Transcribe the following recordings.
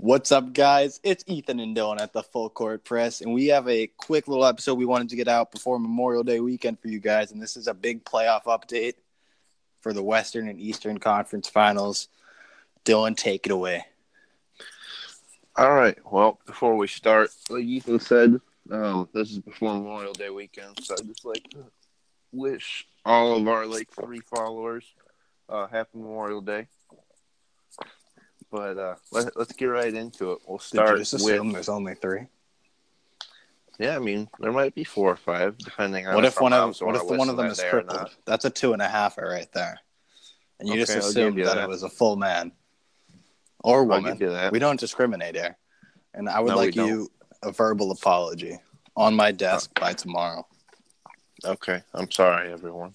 What's up, guys? It's Ethan and Dilan at the Full Court Press, and we have a quick little episode we wanted to get out before Memorial Day weekend for you guys. And this is a big playoff update for the Western and Eastern Conference Finals. Dilan, take it away. All right. Well, before we start, like Ethan said, um, this is before Memorial Day weekend, so I just like to wish all of our like three followers uh, happy Memorial Day. But uh, let, let's get right into it. We'll Did start you just assume with there's only three? yeah. I mean, there might be four or five, depending on What if one of what if one of them is that day or crippled? That's a two and a half right there, and you just Okay, I'll assumed you that, that. it was a full man or woman. give you that. We don't discriminate here, and I would No, like you a verbal apology on my desk by tomorrow. Okay. I'm sorry, everyone.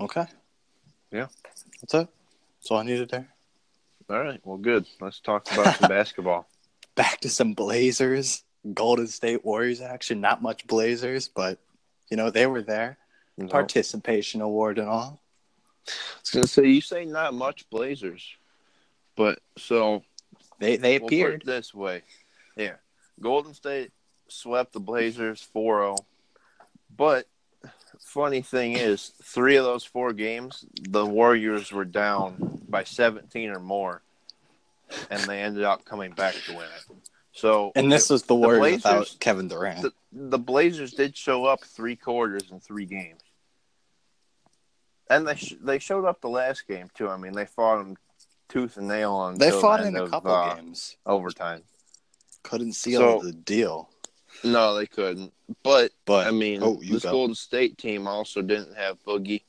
Okay. Yeah. That's it. That's all I needed there. All right. Well, good. Let's talk about some basketball. Back to some Blazers, Golden State Warriors action. Not much Blazers, but you know they were there. Participation award and all. I was gonna say you say not much Blazers, but so They they We'll appeared. this way. Yeah. Golden State swept the Blazers 4 0. But funny thing is, three of those four games, the Warriors were down by 17 or more, and they ended up coming back to win it. So, and this was the Warriors Blazers- without Kevin Durant. the, the Blazers did show up three quarters in three games. And they sh- they showed up the last game too. I mean, they fought them tooth and nail on. they fought in a couple uh, games. overtime. Couldn't seal So- the deal. No, they couldn't. But But I mean, oh, this go. Golden State team also didn't have Boogie,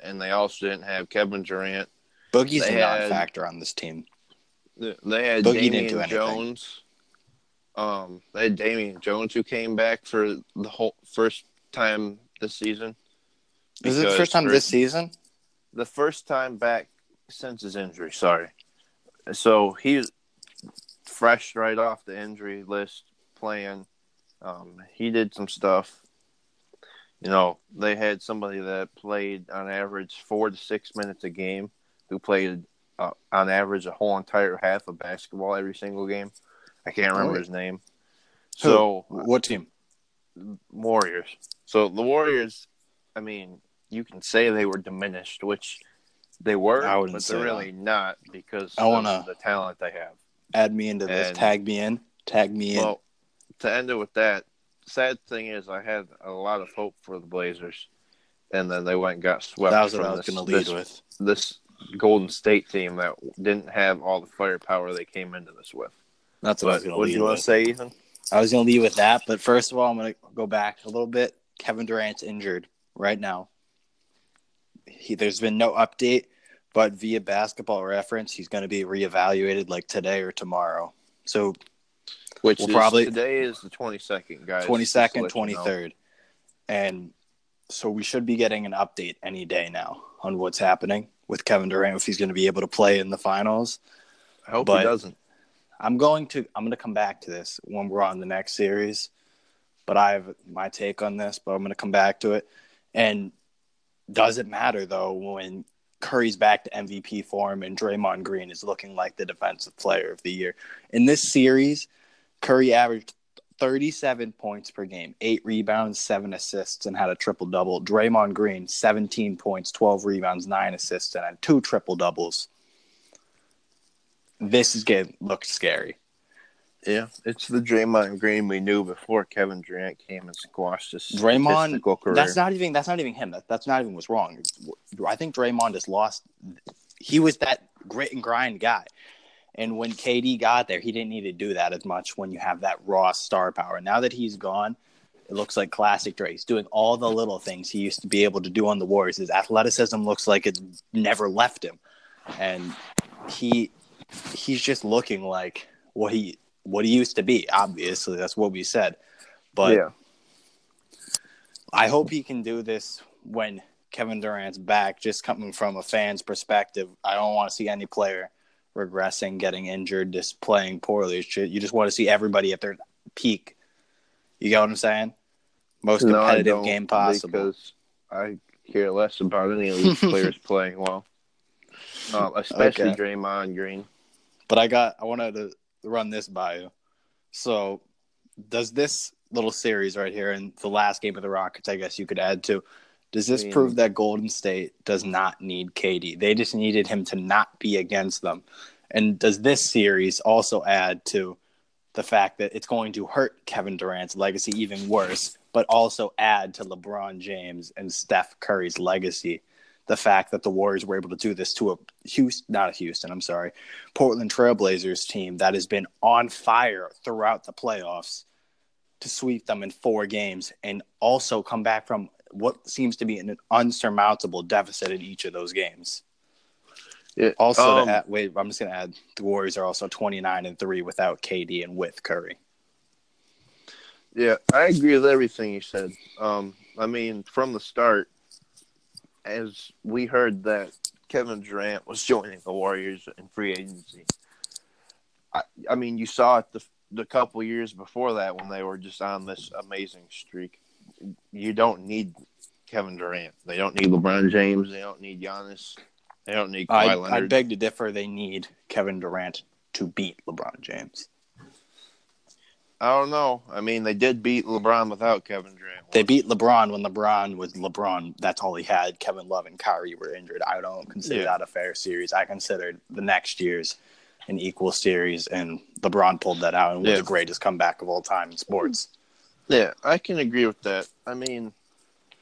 and they also didn't have Kevin Durant. Boogie's they a non-factor on this team. They had Boogie didn't do Damian anything. Jones. Um, they had Damian Jones who came back for the whole first time this season. Is it the first time for- this season? The first time back since his injury. Sorry. So he's fresh right off the injury list playing. Um, he did some stuff. You know, they had somebody that played on average four to six minutes a game, who played uh, on average a whole entire half of basketball every single game. I can't remember Oh, yeah. his name. Who? So What team? Warriors. So the Warriors, I mean, you can say they were diminished, which they were, I wouldn't but they're really not because I wanna- of the talent they have. Add me into this. Tag me in. Tag me in. Well, to end it with that, sad thing is I had a lot of hope for the Blazers, and then they went and got swept that was what from I was this, going to lead this, with. this Golden State team that didn't have all the firepower they came into this with. That's what I was But going to what do you want to say, Ethan? I was going to lead with that, but first of all, I'm going to go back a little bit. Kevin Durant's injured right now. He, there's been no update, but via basketball reference, he's going to be reevaluated like today or tomorrow. So Which is, probably- today is the twenty second, guys. twenty just to second, let you know. and so we should be getting an update any day now on what's happening with Kevin Durant if he's going to be able to play in the finals. I hope But- he doesn't. I'm going to I'm going to come back to this when we're on the next series, but I have my take on this. But I'm going to come back to it. And does it matter though when Curry's back to MVP form and Draymond Green is looking like the defensive player of the year in this series? Curry averaged 37 points per game, eight rebounds, seven assists, and had a triple double. Draymond Green 17 points, 12 rebounds, nine assists, and had two triple doubles. This is getting looked scary. Yeah, it's the Draymond Green we knew before Kevin Durant came and squashed his Draymond, career. That's not even that's not even him. That, that's not even what's wrong. I think Draymond has lost. He was that grit and grind guy, and when KD got there, he didn't need to do that as much. When you have that raw star power, now that he's gone, it looks like classic Dre. He's doing all the little things he used to be able to do on the Warriors. His athleticism looks like it's never left him, and he he's just looking like what he what he used to be. Obviously, that's what we said, but. yeah, I hope he can do this when Kevin Durant's back. Just coming from a fan's perspective, I don't want to see any player regressing, getting injured, just playing poorly. You just want to see everybody at their peak. You get what I'm saying? Most competitive don't, game possible. because I care less about any of these players playing well, um, especially Okay. Draymond Green. But I got I wanted to run this by you. So, does this little series right here and the last game of the Rockets, I guess you could add to, does this I mean- prove that Golden State does not need KD? They just needed him to not be against them. And does this series also add to the fact that it's going to hurt Kevin Durant's legacy even worse, but also add to LeBron James and Steph Curry's legacy? The fact that the Warriors were able to do this to a Houston, not a Houston, I'm sorry, Portland Trailblazers team that has been on fire throughout the playoffs to sweep them in four games and also come back from what seems to be an unsurmountable deficit in each of those games. Yeah, Also, um, add, wait, I'm just going to add the Warriors are also 29 and 3 without KD and with Curry. Yeah, I agree with everything you said. Um, I mean, from the start, as we heard that Kevin Durant was joining the Warriors in free agency. I, I mean, you saw it the the couple years before that when they were just on this amazing streak. You don't need Kevin Durant. They don't need LeBron James. They don't need Giannis. They don't need Kawhi I, I beg to differ. They need Kevin Durant to beat LeBron James. I don't know. I mean, they did beat LeBron without Kevin Durant. They beat LeBron when LeBron was LeBron. That's all he had. Kevin Love and Kyrie were injured. I don't consider Yeah. that a fair series. I considered the next year's an equal series, and LeBron pulled that out and was Yeah. the greatest comeback of all time in sports. Yeah, I can agree with that. I mean,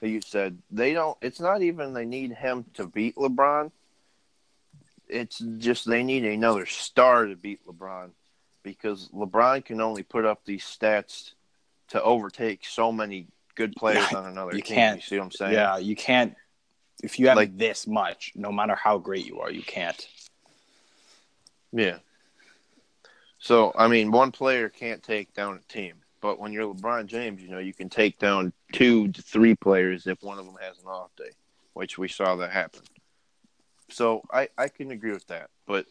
like you said they don't. It's not even they need him to beat LeBron. It's just they need another star to beat LeBron because LeBron can only put up these stats to overtake so many good players Yeah, on another you team. can't- You see what I'm saying? Yeah, you can't. If you have Like- this much, no matter how great you are, you can't. Yeah. So I mean, one player can't take down a team, but when you're LeBron James, you know you can take down two to three players if one of them has an off day, which we saw that happen. So I I can agree with that, but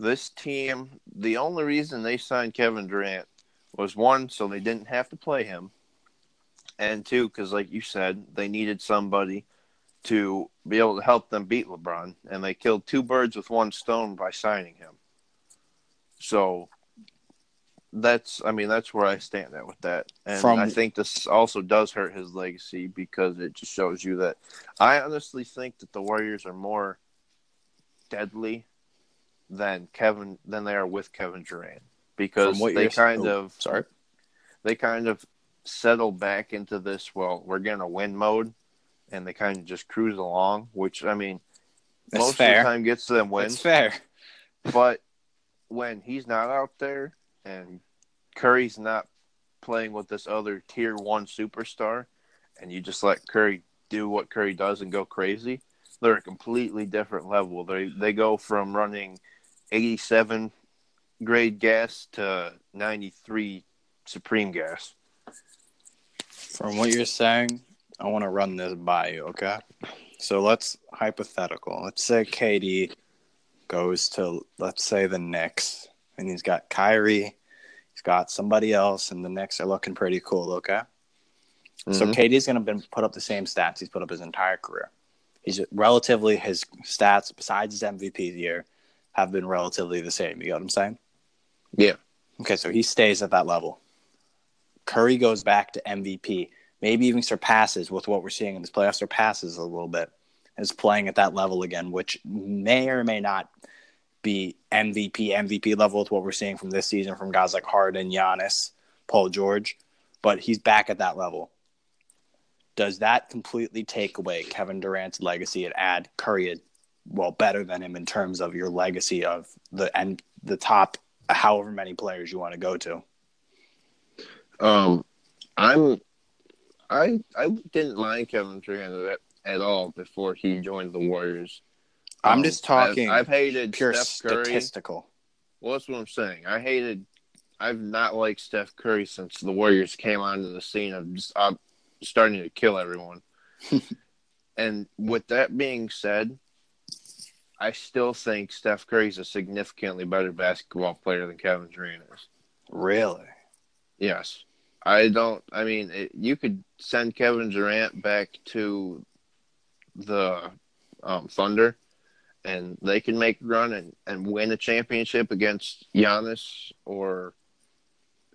this team, the only reason they signed Kevin Durant was one, so they didn't have to play him, and two, because like you said, they needed somebody to be able to help them beat LeBron, and they killed two birds with one stone by signing him. So that's, I mean, that's where I stand at with that, and From- I think this also does hurt his legacy because it just shows you that I honestly think that the Warriors are more deadly than Kevin than they are with Kevin Durant because they kind oh, of Sorry. they kind of settle back into this well we're gonna win mode and they kind of just cruise along which i mean That's most fair. of the time gets them wins That's fair. but when he's not out there and curry's not playing with this other tier one superstar and you just let curry do what curry does and go crazy they're a completely different level they they go from running 87 grade gas to 93 supreme gas From what you're saying, I want to run this by you, okay? So let's hypothetical. Let's say KD goes to let's say the Knicks, and he's got Kyrie, he's got somebody else, and the Knicks are looking pretty cool, okay? So Mhm. KD's going to been put up the same stats he's put up his entire career. He's relatively his stats besides his MVP year have been relatively the same. You got what I'm saying? Yeah. Okay, so he stays at that level. Curry goes back to MVP, maybe even surpasses with what we're seeing in this playoff, surpasses a little bit, is playing at that level again, which may or may not be MVP, MVP level with what we're seeing from this season from guys like Harden, Giannis, Paul George, but he's back at that level. Does that completely take away Kevin Durant's legacy and add Curry, well, better than him in terms of your legacy of the and the top however many players you want to go to? Um, I'm, I I didn't like Kevin Durant at, at all before he joined the Warriors. I'm Um, just talking I've, I've hated pure Steph Curry. statistical. Well, that's what I'm saying. I hated. I've not liked Steph Curry since the Warriors came onto the scene of just uh, starting to kill everyone. and with that being said, I still think Steph Curry's a significantly better basketball player than Kevin Durant is. Really? Yes. I don't. I mean, it, you could send Kevin Durant back to the um, Thunder, and they can make a run and, and win a championship against Giannis or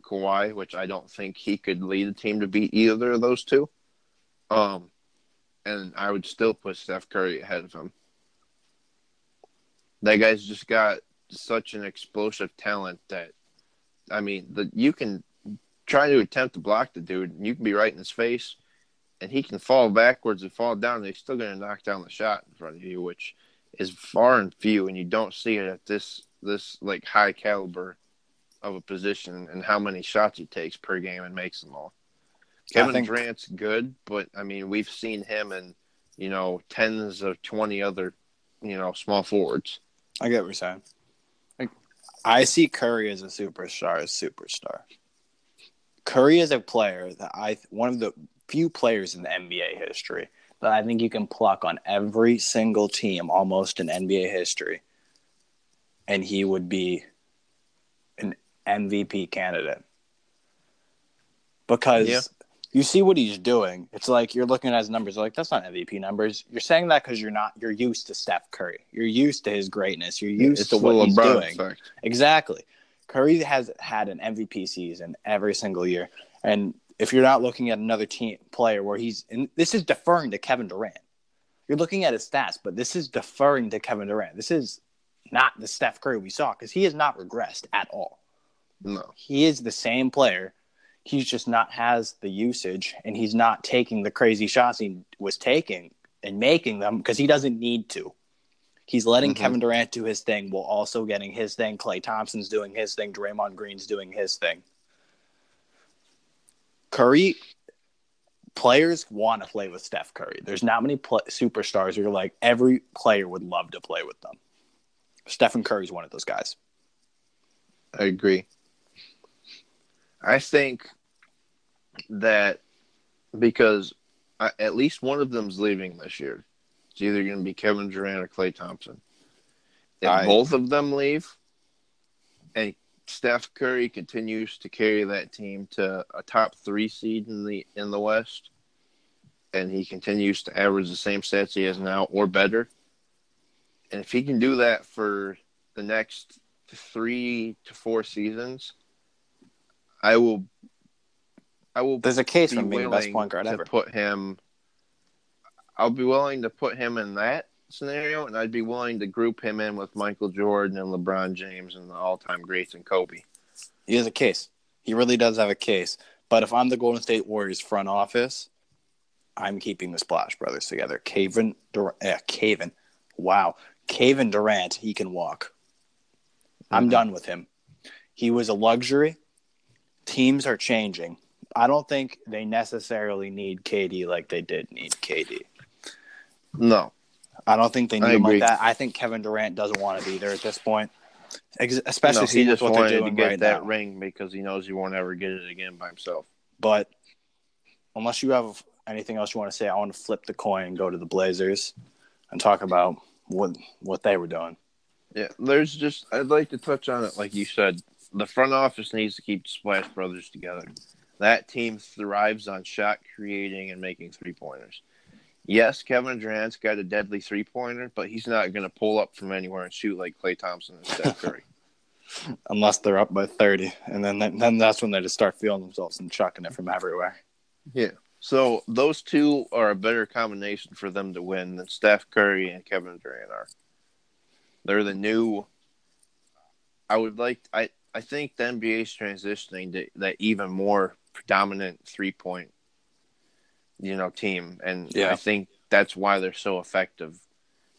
Kawhi, which I don't think he could lead a team to beat either of those two. Um, and I would still put Steph Curry ahead of him. That guy's just got such an explosive talent that, I mean, the you can try to attempt to block the dude, and you can be right in his face, and he can fall backwards and fall down, and he's still going to knock down the shot in front of you, which is far and few, and you don't see it at this this like high caliber of a position and how many shots he takes per game and makes them all. Kevin think... Durant's good, but I mean we've seen him and you know tens of twenty other you know small forwards. I get what you're saying. Like, I see Curry as a superstar, as superstar. Curry is a player that I one of the few players in the NBA history that I think you can pluck on every single team almost in NBA history, and he would be an MVP candidate because yeah. You see what he's doing. It's like you're looking at his numbers, like that's not MVP numbers. You're saying that because you're not you're used to Steph Curry. You're used to his greatness. You're used it's to what he's doing. Effect. Exactly. Curry has had an MVP season every single year, and if you're not looking at another team player where he's and this is deferring to Kevin Durant. You're looking at his stats, but this is deferring to Kevin Durant. This is not the Steph Curry we saw because he has not regressed at all. No, he is the same player. He's just not has the usage, and he's not taking the crazy shots he was taking and making them because he doesn't need to. He's letting mm-hmm. Kevin Durant do his thing while also getting his thing. Klay Thompson's doing his thing. Draymond Green's doing his thing. Curry players want to play with Steph Curry. There's not many pl- superstars who are like every player would love to play with them. Stephen Curry's one of those guys. I agree. I think that because I, at least one of them's leaving this year. It's either going to be Kevin Durant or Klay Thompson. If I, both of them leave, and Steph Curry continues to carry that team to a top three seed in the in the West, and he continues to average the same stats he has now or better. And if he can do that for the next three to four seasons, I will. I will. There's a case for being the best point guard ever. Put him. I'll be willing to put him in that scenario, and I'd be willing to group him in with Michael Jordan and LeBron James and the all-time greats and Kobe. He has a case. He really does have a case. But if I'm the Golden State Warriors front office, I'm keeping the Splash Brothers together. Kevin Durant, uh, Kevin, wow, Kevin Durant, he can walk. Mm-hmm. I'm done with him. He was a luxury. Teams are changing. I don't think they necessarily need KD like they did need KD. No, I don't think they need him like that. I think Kevin Durant doesn't want to be there at this point, especially no, seeing what they're doing to get right that now. ring because he knows he won't ever get it again by himself. But unless you have anything else you want to say, I want to flip the coin and go to the Blazers and talk about what what they were doing. Yeah, there's just I'd like to touch on it, like you said. The front office needs to keep the Splash Brothers together. That team thrives on shot creating and making three pointers. Yes, Kevin Durant's got a deadly three pointer, but he's not going to pull up from anywhere and shoot like Klay Thompson and Steph Curry. Unless they're up by thirty, and then then that's when they just start feeling themselves and chucking it from everywhere. Yeah. So those two are a better combination for them to win than Steph Curry and Kevin Durant are. They're the new. I would like. I I think the NBA is transitioning to that even more predominant three point you know, team. And yeah. I think that's why they're so effective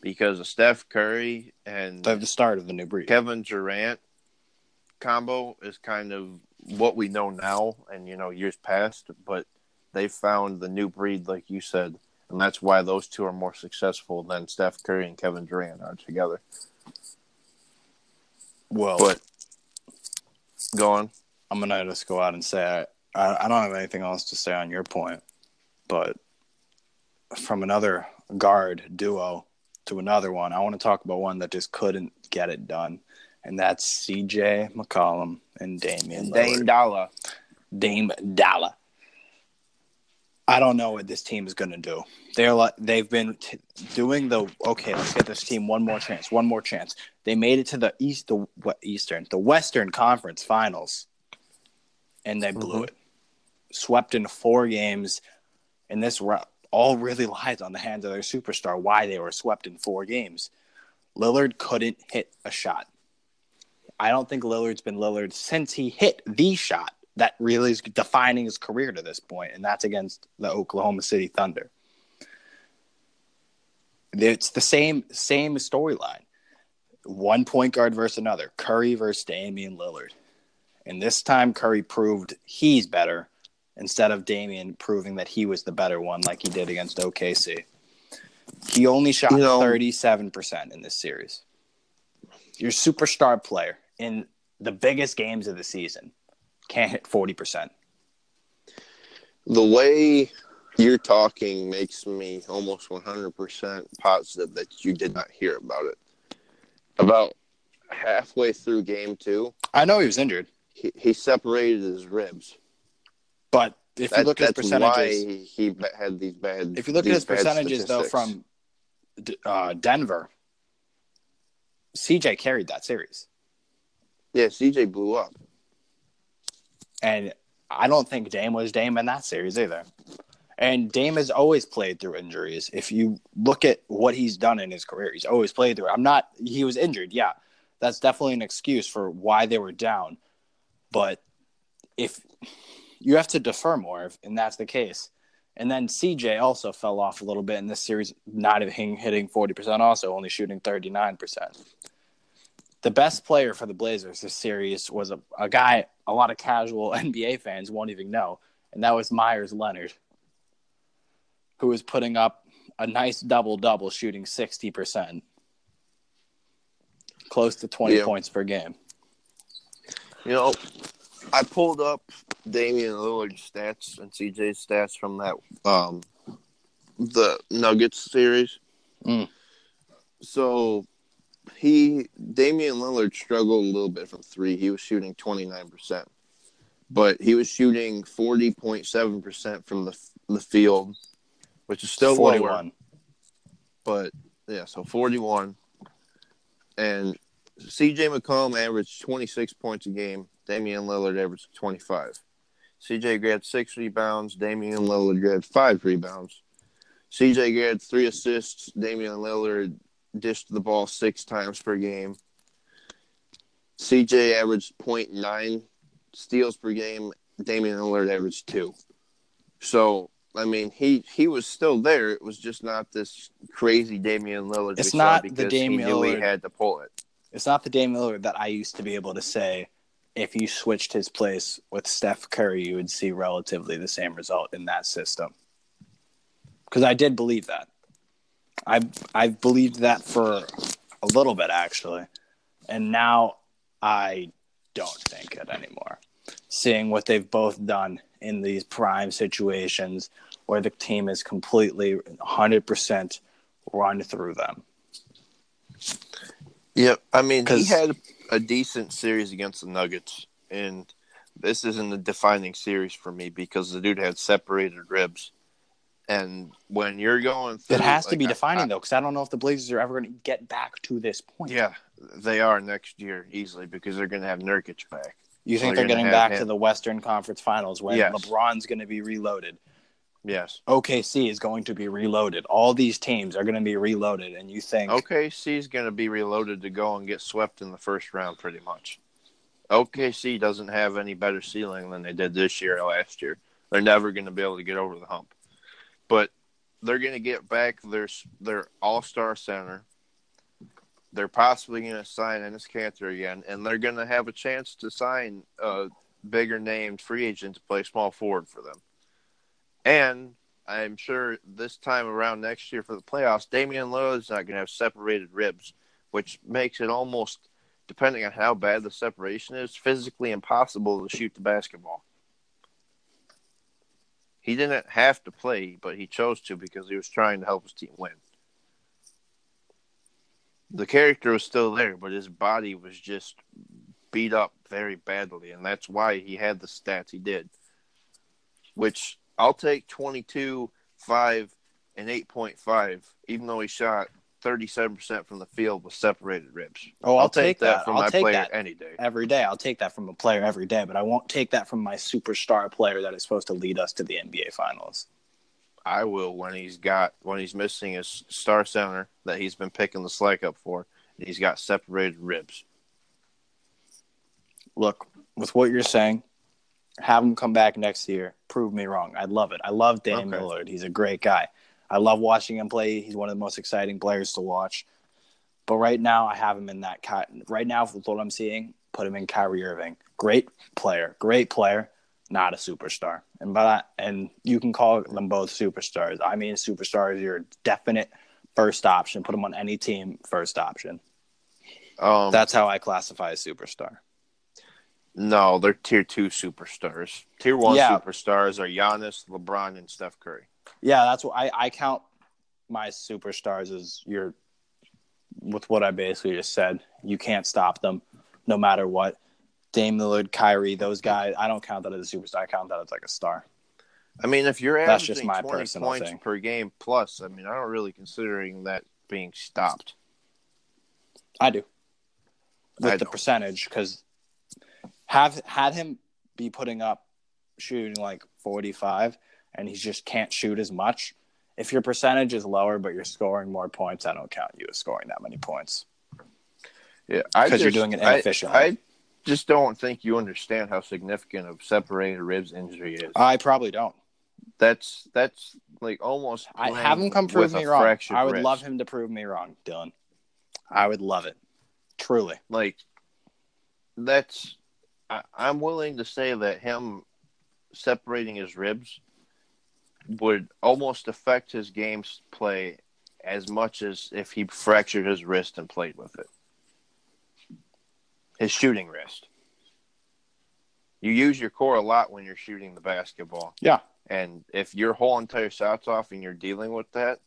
because of Steph Curry and they have the start of the new breed. Kevin Durant combo is kind of what we know now and you know years past, but they found the new breed, like you said, and that's why those two are more successful than Steph Curry and Kevin Durant are together. Well, but go on. I'm gonna just go out and say I, I, I don't have anything else to say on your point but from another guard duo to another one, I want to talk about one that just couldn't get it done, and that's CJ McCollum and Damian Dame Dollar. Dame Dollar. I don't know what this team is going to do. They're like they've been t- doing the okay. Let's get this team one more chance, one more chance. They made it to the east, the what Eastern, the Western Conference Finals, and they blew Mhm. it. Swept in four games, and this all really lies on the hands of their superstar. Why they were swept in four games. Lillard couldn't hit a shot. I don't think Lillard's been Lillard since he hit the shot that really is defining his career to this point, and that's against the Oklahoma City Thunder. It's the same same storyline. One point guard versus another. Curry versus Damian Lillard. And this time Curry proved he's better instead of Damian proving that he was the better one like he did against OKC. He only shot You know- 37% in this series. Your superstar player in the biggest games of the season can't hit 40%. The way you're talking makes me almost 100% positive that you did not hear about it. About halfway through game two, I know he was injured, he, he separated his ribs. but if you look at his percentages, why he had these bad. if you look at his percentages though from uh, Denver, CJ carried that series, yeah, CJ blew up. And I don't think Dame was Dame in that series either. And Dame has always played through injuries. If you look at what he's done in his career, he's always played through. I'm not. He was injured. Yeah, that's definitely an excuse for why they were down. But if you have to defer more, and that's the case. And then CJ also fell off a little bit in this series, not hitting hitting 40%, also only shooting 39%. The best player for the Blazers this series was a, a guy a lot of casual NBA fans won't even know, and that was Meyers Leonard, who was putting up a nice double double, shooting 60%, close to 20 Yeah. points per game. You know, I pulled up Damian Lillard's stats and CJ's stats from that um the Nuggets series. Mm. So he Damian Lillard struggled a little bit from three. He was shooting twenty nine percent, but he was shooting forty point seven percent from the the field, which is still 41. 41. But yeah, so forty one, and CJ McCollum averaged twenty six points a game. Damian Lillard averaged twenty five. CJ grabbed six rebounds. Damian Lillard grabbed five rebounds. CJ grabbed three assists. Damian Lillard dished the ball six times per game. CJ averaged 0.9 steals per game. Damian Lillard averaged two. So I mean, he he was still there. It was just not this crazy Damian Lillard. It's not the Damian he knew he had to pull it. It's not the Damian Lillard that I used to be able to say if you switched his place with Steph Curry, you would see relatively the same result in that system. Because I did believe that. I I've believed that for a little bit actually, and now I don't think it anymore. Seeing what they've both done in these prime situations where the team is completely 100% run through them. Yep. I mean, he had a decent series against the Nuggets, and this isn't a defining series for me because the dude had separated ribs. And when you're going through, It has to like, be defining I- though, because I don't know if the Blazers are ever going to get back to this point. Yeah, they are next year easily because they're going to have Nurkic back. you think so they're getting back to the Western Conference Finals when Yes. LeBron's going to be reloaded. Yes. OKC is going to be reloaded. All these teams are going to be reloaded, and you think OKC is going to be reloaded to go and get swept in the first round, pretty much. OKC doesn't have any better ceiling than they did this year or last year. They're never going to be able to get over the hump. But they're going to get back their their All Star center. They're possibly going to sign Enes Kanter again, and they're going to have a chance to sign a bigger named free agent to play small forward for them. And I'm sure this time around next year for the playoffs, Damian Lillard's not going to have separated ribs, which makes it almost, depending on how bad the separation is, physically impossible to shoot the basketball. He didn't have to play, but he chose to because he was trying to help his team win. The character was still there, but his body was just beat up very badly, and that's why he had the stats he did. Which I'll take 22, 5, and 8.5, even though he shot 37% from the field with separated ribs. Oh, I'll, take, that. from I'll my take player that any day. every day. I'll take that from a player every day, but I won't take that from my superstar player that is supposed to lead us to the NBA Finals. I will when he's got when he's missing his star center that he's been picking the slack up for. and He's got separated ribs. Look, with what you're saying, have him come back next year. Prove me wrong. I love it. I love Dan Okay. Lillard. He's a great guy. I love watching him play. He's one of the most exciting players to watch. But right now, I have him in that. Right now, with what I'm seeing, put him in Kyrie Irving. Great player, great player, not a superstar. And but and you can call them both superstars. I mean, superstars. You're definite first option. Put them on any team, first option. Um, That's how I classify a superstar. no, they're tier two superstars. Tier one Yeah. superstars are Giannis, LeBron, and Steph Curry. Yeah, that's what I, I count my superstars as your with what I basically just said. You can't stop them no matter what. Dame Lillard, Kyrie, those guys, I don't count that as a superstar. I count that as like a star. I mean, if you're That's averaging just my 20 personal points thing. per game plus, I mean, I don't really considering that being stopped. I do. With I the percentage, because have had him be putting up shooting like forty five and he just can't shoot as much. If your percentage is lower but you're scoring more points, I don't count you as scoring that many points. Yeah, I 'Cause you're doing it I- inefficiently. I, just don't think you understand how significant a separated ribs injury is. I probably don't. that's that's like almost. I have him come prove me wrong. I would wrist. love him to prove me wrong, Dilan. I would love it. Truly. Like that's. I, I'm willing to say that him separating his ribs would almost affect his game's play as much as if he fractured his wrist and played with it. His shooting wrist. You use your core a lot when you're shooting the basketball. Yeah. And if your whole entire shot's off and you're dealing with that,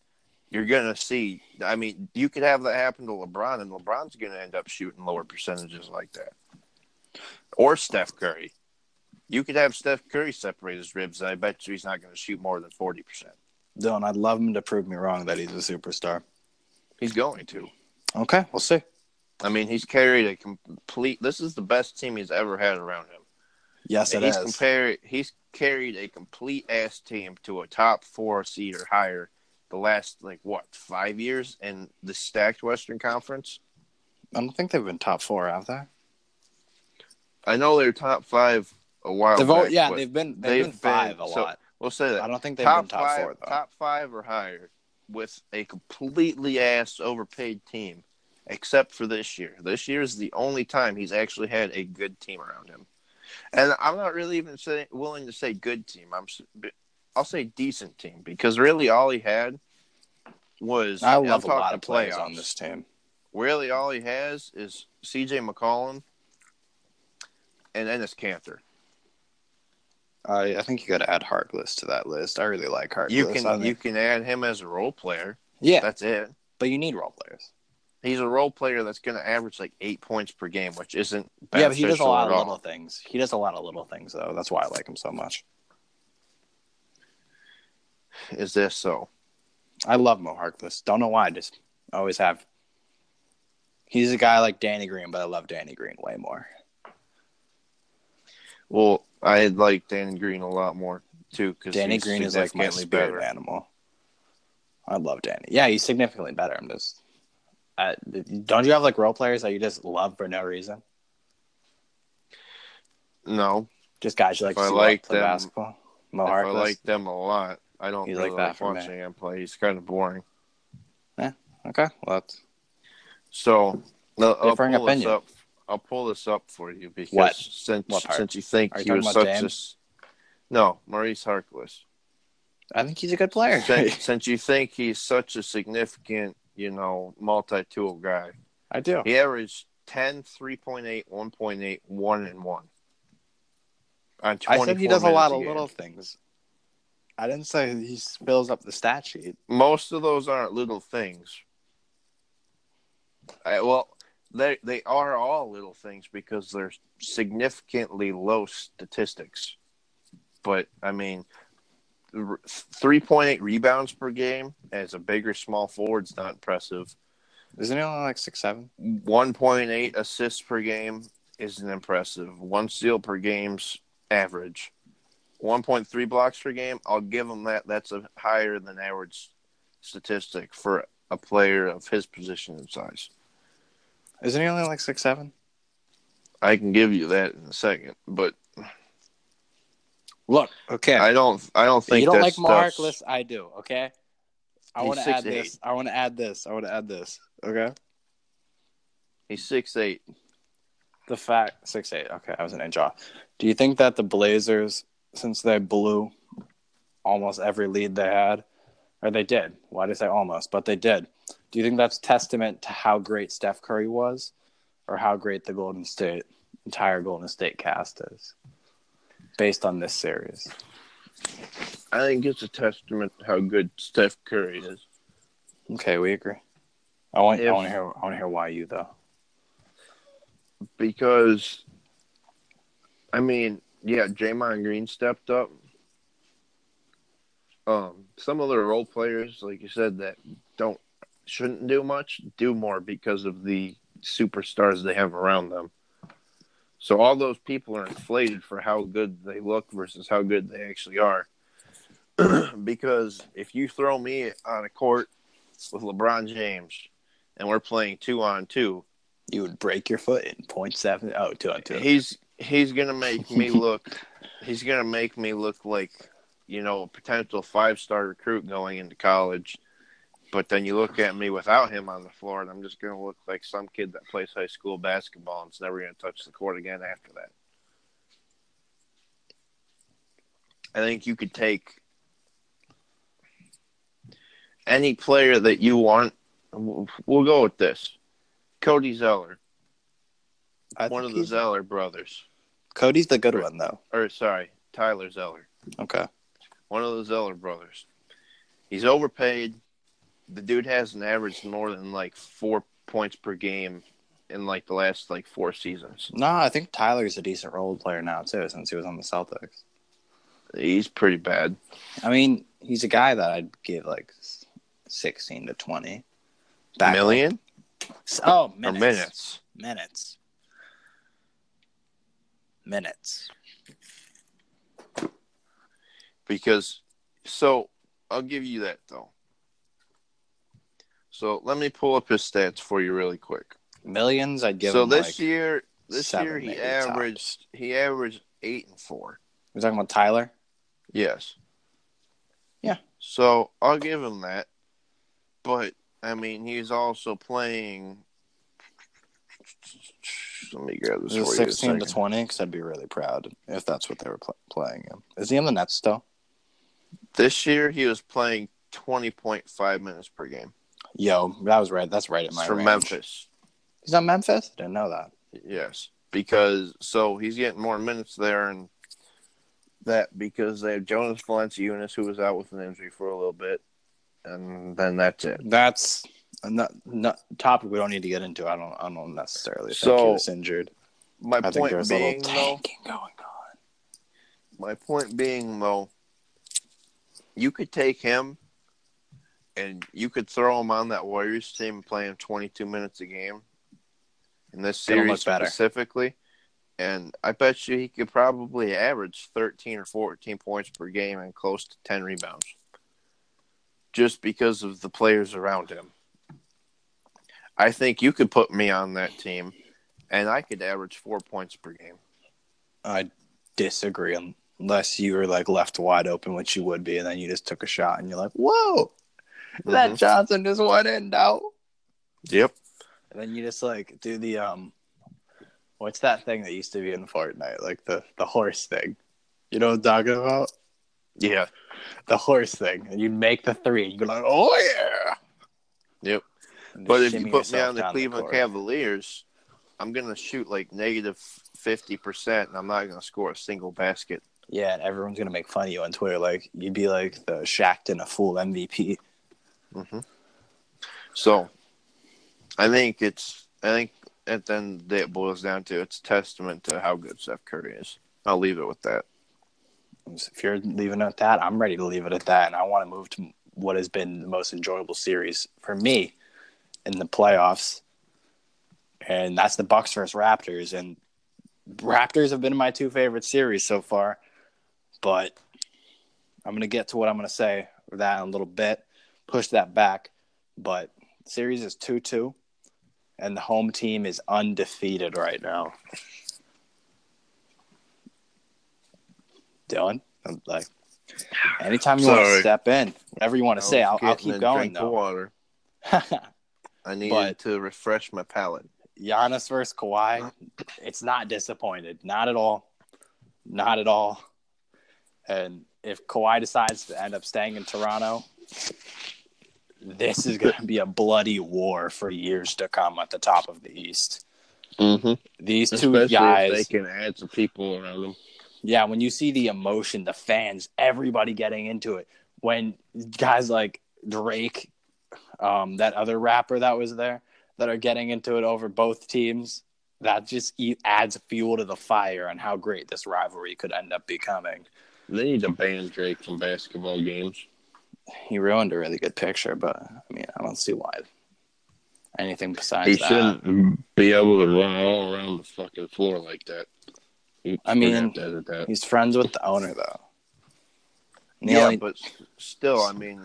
you're gonna see. I mean, you could have that happen to LeBron, and LeBron's gonna end up shooting lower percentages like that. Or Steph Curry. You could have Steph Curry separate his ribs, and I bet you he's not gonna shoot more than forty percent. Dilan, I'd love him to prove me wrong that he's a superstar. He's going to. Okay, we'll see. I mean, he's carried a complete. This is the best team he's ever had around him. Yes, it he's is. compared. He's carried a complete ass team to a top four seed or higher the last like what five years in the stacked Western Conference. I don't think they've been top four, have they? I know they're top five a while They've back. all, yeah, they've been they've, they've been five been- a so- lot. we'll say that I don't think they've top been top five, four though. top five or higher with a completely ass overpaid team, except for this year. This year is the only time he's actually had a good team around him, and I'm not really even say, willing to say good team. I'm I'll say decent team because really all he had was I love a lot of players on this team. Really, all he has is C.J. McCollum and Enes Kanter. I I think you got to add Harkless to that list. I really like Harkless. You I can you can add him as a role player. yeah, That's it. but you need role players. He's a role player that's going to average like eight points per game, which isn't Yeah, but he does a lot of little things. He does a lot of little things though. That's why I like him so much. Is this so? I love Mo Harkless. Don't know why. I Just always have. He's a guy like Danny Green, but I love Danny Green way more. Well, I like Danny Green a lot more too because Danny Green is like my spirit animal. I love Danny. Yeah, he's significantly better. I'm just. Uh, don't you have like role players that you just love for no reason? No, Just guys you like If to I like play them- basketball. If I like them a lot. I don't He's really like that like watching him play. He's kind of boring. Yeah. Okay, well, that's So I'll, I'll pull this opinion. up. I'll pull this up for you because What? since What since you think Are you he talking was such Dame? a s- no Maurice Harkless. I think he's a good player. since, since you think he's such a significant, you know, multi-tool guy, I do. he averaged 10, 3.8, 1.8, 1 and 1. On I said he does a lot of game. little things. I didn't say he fills up the stat sheet. Most of those aren't little things. I, well, they they are all little things because they're significantly low statistics. But I mean, three point eight rebounds per game as a bigger small forward's not impressive. Isn't he only like six seven? One point eight assists per game isn't impressive. One steal per game's average. One point three blocks per game, I'll give him that. That's a higher than average statistic for a player of his position and size. Isn't he only like six seven? I can give you that in a second, but Look, okay. I don't. I don't think you don't that's like Mark. stuff's- Listen, I do. Okay. I want to add 6'8". this. I want to add this. I want to add this. Okay. He's six eight. The fact six eight. Okay, I was an inch off. Do you think that the Blazers, since they blew almost every lead they had, or they did? Why did I say almost? But they did. Do you think that's testament to how great Steph Curry was, or how great the Golden State entire Golden State cast is, based on this series? I think it's a testament to how good Steph Curry is. Okay, we agree. I want. I want to hear. I want to hear why you though. because I mean, yeah, Draymond Green stepped up. Um, some of the role players, like you said, that don't shouldn't do much, do more because of the superstars they have around them. So all those people are inflated for how good they look versus how good they actually are. because if you throw me on a court with LeBron James and we're playing two on two, You would break your foot in point seven. Oh, two on two. He's he's gonna make me look. he's gonna make me look like you know a potential five star recruit going into college. But then you look at me without him on the floor, and I'm just gonna look like some kid that plays high school basketball and's never gonna touch the court again after that. I think you could take any player that you want. We'll we'll go with this. Cody Zeller, I one of the Zeller brothers. Cody's the good one though. or sorry, Tyler Zeller, Okay. one of the Zeller brothers. He's overpaid. The dude hasn't averaged more than like four points per game in like the last like four seasons. No, I think Tyler's a decent role player now too, since he was on the Celtics. He's pretty bad. I mean, he's a guy that I'd give like sixteen to twenty. Back Million Oh, or minutes. minutes? Minutes. Minutes. Because so I'll give you that though. So let me pull up his stats for you really quick. Millions, I'd give so him this like. year, this seven, year he averaged he averaged eight and four. We're talking about Tyler. Yes. Yeah. So I'll give him that. But I mean, he's also playing. Let me grab this Is it for you. a sixteen to twenty? Because I'd be really proud if that's what they were pl- playing him. Is he on the Nets still? This year he was playing twenty point five minutes per game. Yo, that was right. That's right at It's my from range. Memphis. He's on Memphis. Didn't know that. Yes, because so he's getting more minutes there, and that because they have Jonas Valanciunas who was out with an injury for a little bit, and then that's it. That's a not, not topic we don't need to get into. I don't. I don't necessarily think So, he was injured. My I think point there's a little being, though, going on. my point being though, you could take him, and you could throw him on that Warriors team and play him 22 minutes a game in this series specifically. And I bet you he could probably average 13 or 14 points per game and close to 10 rebounds. Just because of the players around him. I think you could put me on that team and I could average four points per game. I disagree unless you were like left wide open, which you would be, and then you just took a shot and you're like, "Whoa, that Mhm. Johnson just went in now." Yep. And then you just like do the um, what's that thing that used to be in Fortnite, like the the horse thing. You know what I'm talking about? Yeah. The horse thing, and you make the three, and you go like, "Oh yeah." Yep. But if you put me yourself on the Cleveland court. Cavaliers, I'm gonna shoot like negative fifty percent, and I'm not gonna score a single basket. yeah, and everyone's gonna make fun of you on Twitter, like you'd be like the Shaqtin' a fool MVP. Hmm So, I think it's. I think at the end of the day, it boils down to it's a testament to how good Steph Curry is. I'll leave it with that. If you're leaving it at that, I'm ready to leave it at that, and I want to move to what has been the most enjoyable series for me in the playoffs, and that's the Bucks versus Raptors. And Raptors have been my two favorite series so far, but I'm gonna get to what I'm gonna say for that in a little bit. Push that back, but series is two two, and the home team is undefeated right now. Dilan, I'm like, anytime you want to step in, whatever you want to say, I'll, I'll keep going though. Water. I needed But- to refresh my palate. Giannis versus Kawhi, it's not disappointed. Not at all. Not at all. And if Kawhi decides to end up staying in Toronto, this is going to be a bloody war for years to come at the top of the East. Mm-hmm. These two Especially guys, they can add some people around them. yeah, when you see the emotion, the fans, everybody getting into it, when guys like Drake, um, that other rapper that was there, that are getting into it over both teams, that just e- adds fuel to the fire on how great this rivalry could end up becoming. They need to ban Drake from basketball games. He ruined a really good picture, but I mean, I don't see why anything besides that. He that. shouldn't be able to run all around the fucking floor like that. Oops, I mean, have that. He's friends with the owner, though. And the yeah, only- but still, I mean,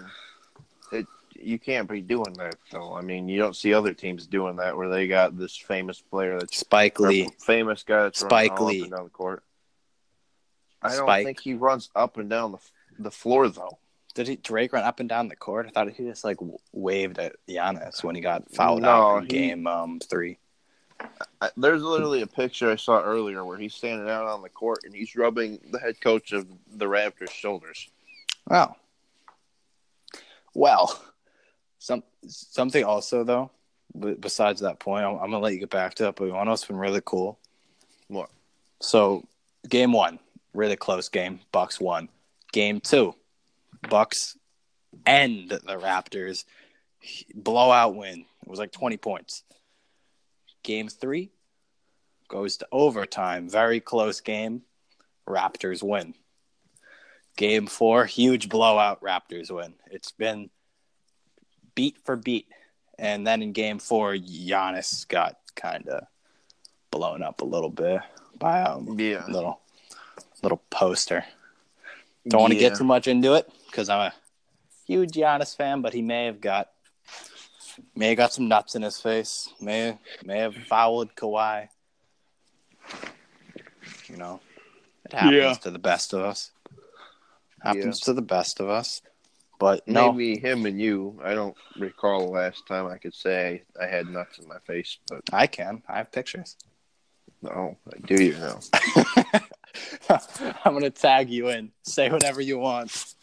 it you can't be doing that though. I mean, you don't see other teams doing that where they got this famous player that's Spike Lee. famous guy that's Spike running all Lee. up and down the court. I don't Spike. think he runs up and down the the floor though. Did he Drake run up and down the court? I thought he just like waved at Giannis when he got fouled No, out in he- game um three. I, there's literally a picture I saw earlier where he's standing out on the court and he's rubbing the head coach of the Raptors' shoulders. Wow. well, some something also though. b- Besides that point, I'm, I'm gonna let you get back to it. But you want know what's been really cool? What? So, game one, really close game. Bucks won. Game two, Bucks end the Raptors blowout win. It was like 20 points. Game three goes to overtime. Very close game. Raptors win. Game four, huge blowout. Raptors win. It's been beat for beat. And then in game four, Giannis got kind of blown up a little bit by um, Yeah. a little little poster. Don't want to get too much into it because I'm a huge Giannis fan, but he may have got may have got some nuts in his face. May may have fouled Kawhi. You know, it happens Yeah. to the best of us. Happens Yeah. to the best of us. But no, Maybe him and you. I don't recall the last time I could say I had nuts in my face, but I can. I have pictures. no, I do you know. I'm gonna tag you in. Say whatever you want.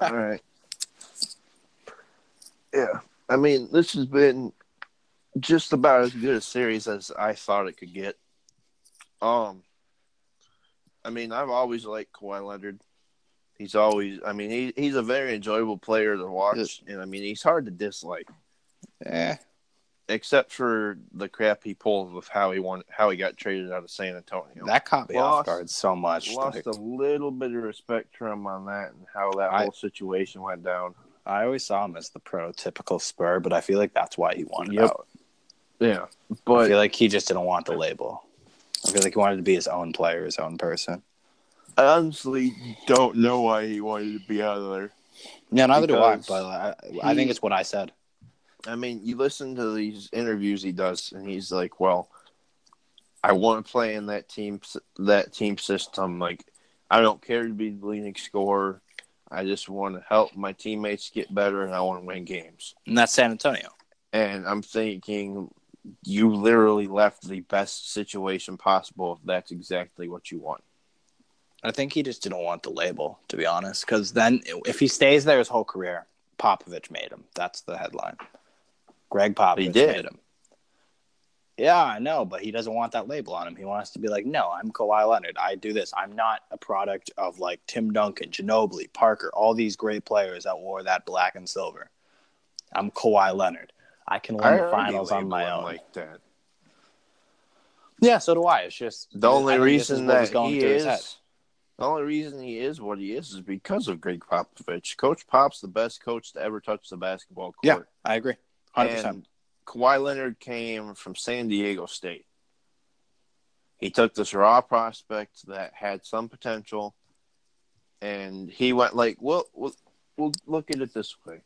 All right. Yeah. I mean, this has been just about as good a series as I thought it could get. Um, I mean, I've always liked Kawhi Leonard. He's always, I mean, he, he's a very enjoyable player to watch, and I mean, he's hard to dislike, Eh, except for the crap he pulled with how he won, how he got traded out of San Antonio. that caught me off guard so much. Lost Like, a little bit of respect for him on that and how that I- whole situation went down. I always saw him as the prototypical Spur, but I feel like that's why he wanted Yep. out. Yeah, but I feel like he just didn't want the label. I feel like he wanted to be his own player, his own person. I honestly don't know why he wanted to be out of there. Yeah, neither do I. But I, I think it's what I said. I mean, you listen to these interviews he does, and he's like, "Well, I want to play in that team that team system. Like, I don't care to be the leading scorer. I just want to help my teammates get better, and I want to win games." And that's San Antonio. And I'm thinking, you literally left the best situation possible if that's exactly what you want. I think he just didn't want the label, to be honest. Because then, if he stays there his whole career, Popovich made him. That's the headline. Gregg Popovich He did. him. Yeah, I know, but he doesn't want that label on him. He wants to be like, no, I'm Kawhi Leonard. I do this. I'm not a product of like Tim Duncan, Ginobili, Parker, all these great players that wore that black and silver. I'm Kawhi Leonard. I can win I the finals on my own. like that. yeah, so do I. It's just The only I think this is reason that he is. The only reason he is what he is is because of Gregg Popovich. Coach Pop's the best coach to ever touch the basketball court. Yeah, I agree. 100%. And Kawhi Leonard came from San Diego State. He took this raw prospect that had some potential, and he went like, "Well, we'll, we'll look at it this way.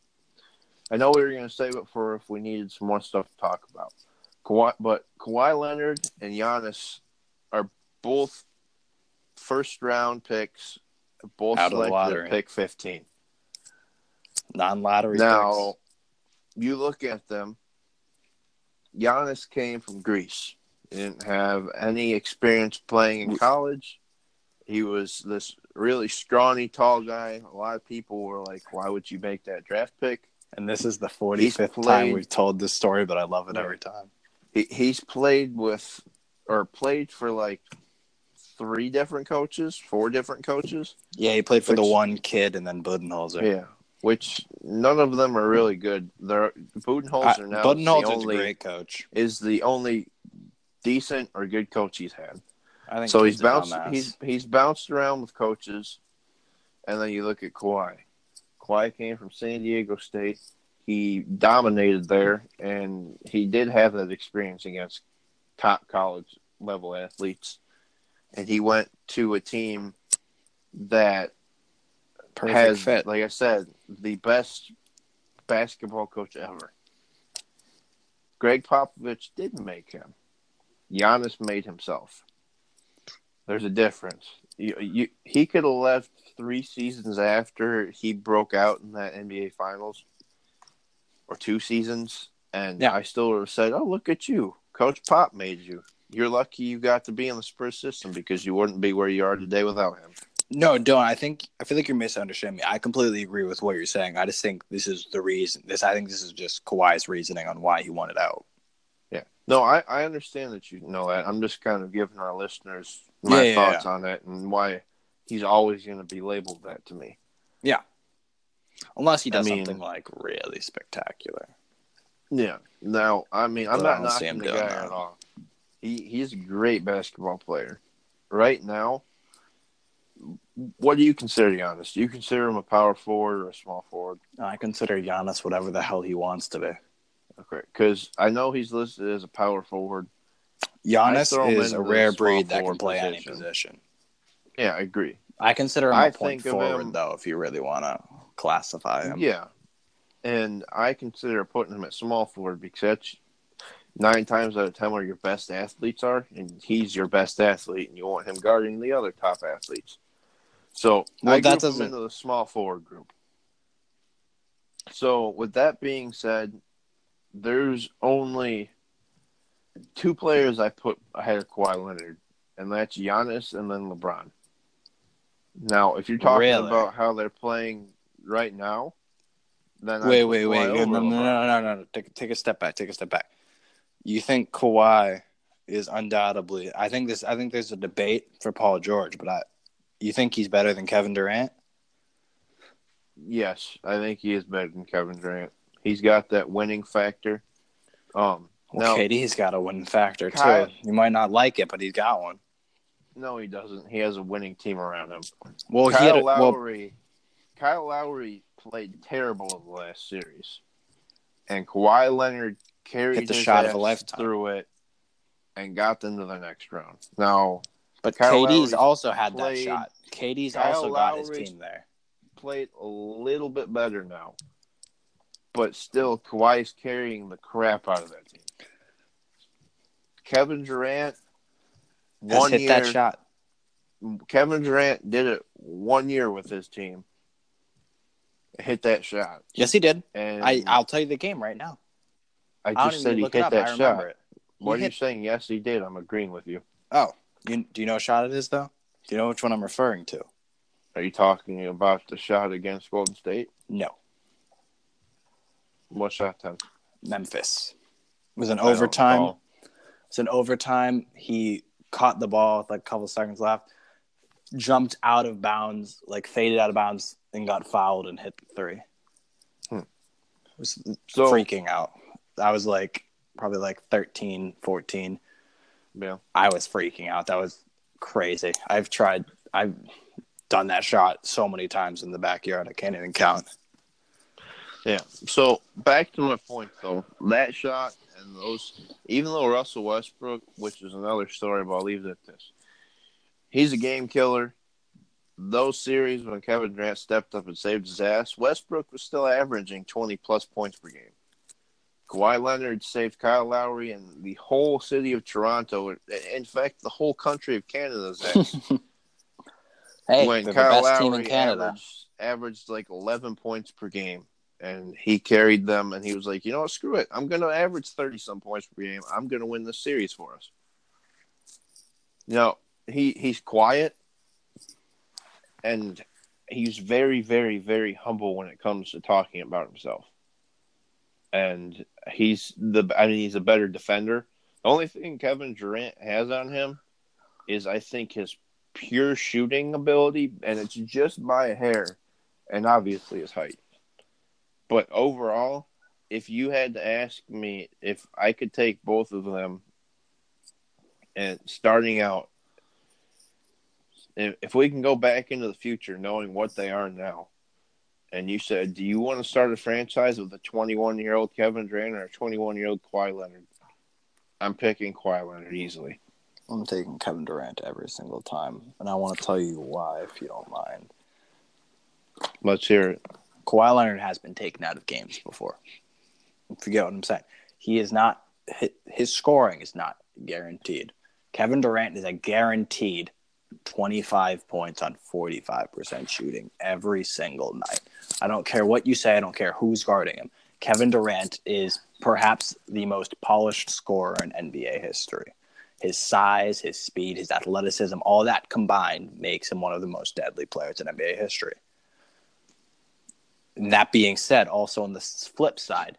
I know we were going to save it for if we needed some more stuff to talk about. Kawhi, but Kawhi Leonard and Giannis are both first round picks, both Out of the selected lottery. pick fifteen. Non-lottery Now, you look at them. Giannis came from Greece. He didn't have any experience playing in college. He was this really scrawny, tall guy. A lot of people were like, "Why would you make that draft pick?" and this is the He's 45th time we've told this story, but I love it Yeah. every time. He, he's played with, or played for like three different coaches, four different coaches. Yeah, he played for the one Kidd and then Budenholzer. Yeah, which none of them are really good. They're Budenholzer now. is the Budenholzer's only- a great coach. is the only decent or good coach he's had. I think So he's bounced. He's he's bounced around with coaches, and then you look at Kawhi. Kawhi came from San Diego State. He dominated there, and he did have that experience against top college level athletes. And he went to a team that perfect has, fit. like I said, the best basketball coach ever. Gregg Popovich didn't make him. Giannis made himself. There's a difference. You, you, he could have left three seasons after he broke out in that NBA Finals, or two seasons, and Yeah. I still would have said, "Oh, look at you, Coach Pop made you. You're lucky you got to be in the Spurs system because you wouldn't be where you are today without him." No, don't. I think I feel like you're misunderstanding me. I completely agree with what you're saying. I just think this is the reason. This I think this is just Kawhi's reasoning on why he wanted out. Yeah. No, I, I understand that you know that. I'm just kind of giving our listeners my Yeah, yeah, thoughts on it and why he's always going to be labeled that to me. Yeah. Unless he I does mean- something like really spectacular. Yeah. Now, I mean, I'm But not knocking the guy that. at all. He he's a great basketball player. Right now, what do you consider Giannis? Do you consider him a power forward or a small forward? I consider Giannis whatever the hell he wants to be. Okay, because I know he's listed as a power forward. Giannis is a rare breed that can play any position. position. Yeah, I agree. I consider him I a point think forward, him- though, if you really want to classify him. Yeah, and I consider putting him at small forward because that's nine times out of ten where your best athletes are, and he's your best athlete, and you want him guarding the other top athletes. So Well, I that doesn't- into the small forward group. So with that being said, there's only two players I put ahead of Kawhi Leonard, and that's Giannis and then LeBron. Now, if you're talking Really? about how they're playing right now, then I Wait, wait, wait. No, no, no, no, no, no. Take, take a step back. Take a step back. You think Kawhi is undoubtedly? I think this. I think there's a debate for Paul George, but I, you think he's better than Kevin Durant? Yes, I think he is better than Kevin Durant. He's got that winning factor. Um, Well, now, KD's got a winning factor too. You might not like it, but he's got one. no, he doesn't. He has a winning team around him. Well, he Kyle had a, well, Lowry, Kyle Lowry played terrible in the last series, and Kawhi Leonard carried the shot of a lifetime. through it and got them to the next round. Now, but Kyle KD's Lowry's also had that shot. KD's Kyle also got his team there. played a little bit better now, but still, Kawhi's carrying the crap out of that team. Kevin Durant, one hit year. that shot. Kevin Durant did it one year with his team. Hit that shot, Yes, he did. and I I'll tell you the game right now. I I just even said he hit that shot. What He are you saying? Yes, he did. I'm agreeing with you. Oh, you, do you know what shot it is though? Do you know which one I'm referring to? Are you talking about the shot against Golden State? No, What shot then? Memphis. It was an I overtime. It's an overtime. He caught the ball with like a couple seconds left, jumped out of bounds, like faded out of bounds, and got fouled and hit the three. Hmm. Was So- freaking out. I was like probably like 13, 14. Yeah. I was freaking out. That was crazy. I've tried. I've done that shot so many times in the backyard. I can't even count. Yeah. So back to my point though, that shot and those, even though Russell Westbrook, which is another story, but I'll leave it at this. He's a game killer. Those series when Kevin Durant stepped up and saved his ass, Westbrook was still averaging twenty plus points per game. Kawhi Leonard saved Kyle Lowry and the whole city of Toronto. In fact, the whole country of Canada's ass. hey, when Kyle the best Lowry team in Canada. Averaged, averaged like 11 points per game, and he carried them, and he was like, you know what, screw it. I'm going to average 30 some points per game. I'm going to win this series for us. You know, he, he's quiet, and he's very, very, very humble when it comes to talking about himself. And he's the, I mean, he's a better defender. The only thing Kevin Durant has on him is, I think, his pure shooting ability, and it's just a hair, and obviously his height. But overall, if you had to ask me if I could take both of them and starting out, if we can go back into the future knowing what they are now, and you said, do you want to start a franchise with a 21 year old Kevin Durant or a 21 year old Kawhi Leonard? I'm picking Kawhi Leonard easily. I'm taking Kevin Durant every single time, and I want to tell you why, if you don't mind. Let's hear it. Kawhi Leonard has been taken out of games before. Forget what I'm saying. He is not his scoring is not guaranteed. Kevin Durant is a guaranteed 25 points on 45% shooting every single night. I don't care what you say, I don't care who's guarding him. Kevin Durant is perhaps the most polished scorer in NBA history. His size, his speed, his athleticism, all that combined makes him one of the most deadly players in NBA history. And that being said, also on the flip side,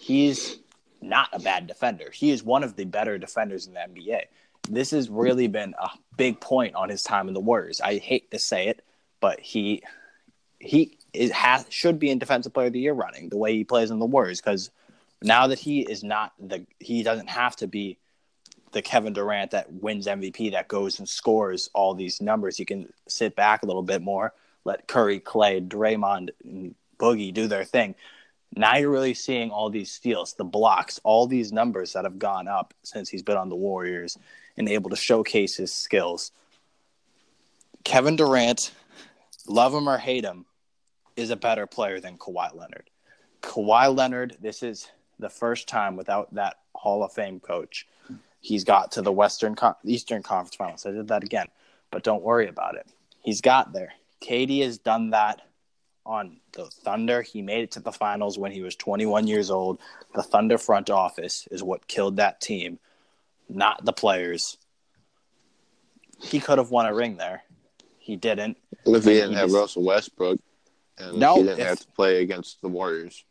he's not a bad defender. He is one of the better defenders in the NBA. This has really been a big point on his time in the Warriors. I hate to say it, but he he is, has should be in Defensive Player of the Year running the way he plays in the Warriors because now that he is not the he doesn't have to be the Kevin Durant that wins MVP that goes and scores all these numbers. He can sit back a little bit more, let Curry, Klay, Draymond, and Boogie do their thing. Now you're really seeing all these steals, the blocks, all these numbers that have gone up since he's been on the Warriors and able to showcase his skills. Kevin Durant, love him or hate him, is a better player than Kawhi Leonard. Kawhi Leonard, this is the first time without that Hall of Fame coach. He's got to the Western Eastern Conference Finals. I did that again, but don't worry about it. He's got there. KD has done that on the Thunder. He made it to the finals when he was 21 years old. The Thunder front office is what killed that team, not the players. He could have won a ring there. He didn't. If he didn't He have just- Russell Westbrook, and No, he didn't if- have to play against the Warriors.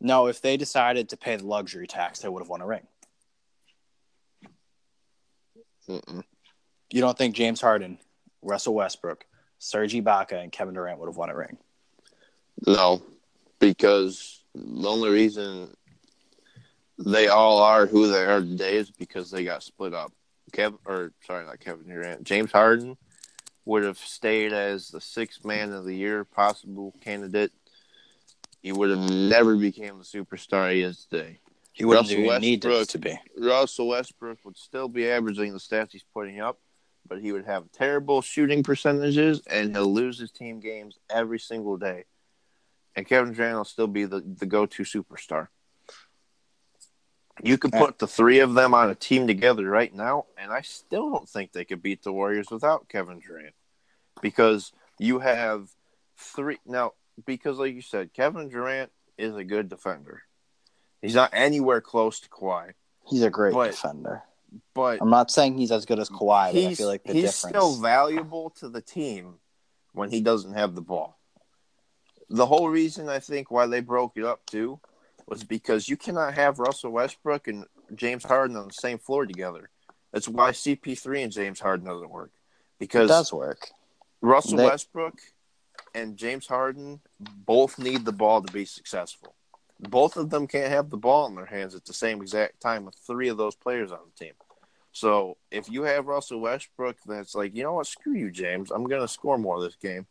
No, if they decided to pay the luxury tax, they would have won a ring. Mm-mm. You don't think James Harden, Russell Westbrook, Serge Ibaka, and Kevin Durant would have won a ring? No, because the only reason they all are who they are today is because they got split up. Kevin, or sorry, not Kevin Durant. James Harden would have stayed as the sixth man of the year possible candidate. He would have never became the superstar he is today. He wouldn't Russell Westbrook. to be. Russell Westbrook would still be averaging the stats he's putting up, but he would have terrible shooting percentages and he'll lose his team games every single day. And Kevin Durant will still be the, the go to superstar. You could put the three of them on a team together right now, and I still don't think they could beat the Warriors without Kevin Durant. Because you have three now, because like you said, Kevin Durant is a good defender. He's not anywhere close to Kawhi. He's a great But- defender. But I'm not saying he's as good as Kawhi, but I feel like the he's difference. still valuable to the team when he doesn't have the ball. The whole reason I think why they broke it up too was because you cannot have Russell Westbrook and James Harden on the same floor together. That's why CP3 and James Harden doesn't work it because does work. Russell They- Westbrook and James Harden both need the ball to be successful. Both of them can't have the ball in their hands at the same exact time with three of those players on the team. So if you have Russell Westbrook, that's like, you know what? Screw you, James. I'm going to score more this game.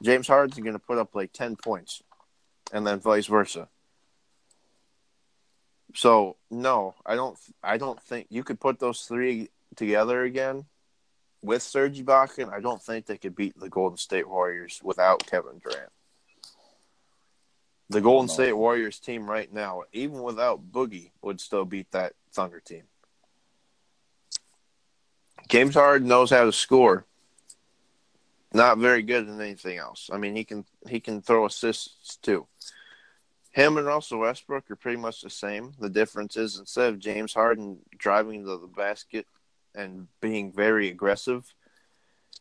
James Harden's going to put up like 10 points, and then vice versa. So no, I don't. I don't think you could put those three together again with Serge Ibaka. I don't think they could beat the Golden State Warriors without Kevin Durant. The Golden State Warriors team right now, even without Boogie, would still beat that Thunder team. James Harden knows how to score. Not very good in anything else. I mean, he can he can throw assists too. Him and Russell Westbrook are pretty much the same. The difference is instead of James Harden driving to the basket and being very aggressive,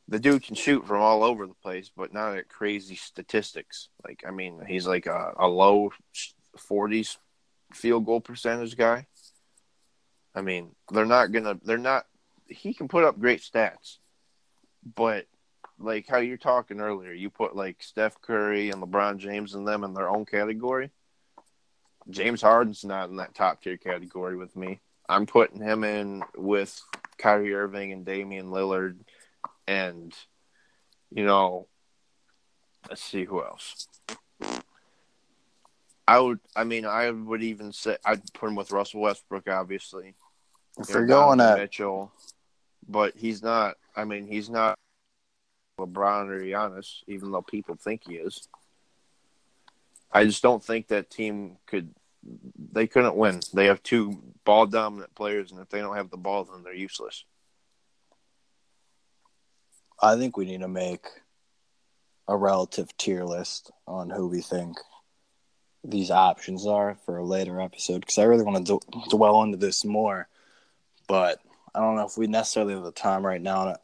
the dude can shoot from all over the place, but not at crazy statistics. Like, I mean, he's like a, a low 40s field goal percentage guy. I mean, they're not gonna. They're not. He can put up great stats, but like how you're talking earlier, you put like Steph Curry and LeBron James and them in their own category. James Harden's not in that top tier category with me. I'm putting him in with Kyrie Irving and Damian Lillard and you know let's see who else. I would I mean I would even say I'd put him with Russell Westbrook obviously. If you're going at Mitchell, but he's not I mean he's not LeBron or Giannis, even though people think he is. I just don't think that team could. They couldn't win. They have two ball dominant players, and if they don't have the ball, then they're useless. I think we need to make a relative tier list on who we think these options are for a later episode because I really want to d- dwell into this more, but I don't know if we necessarily have the time right now.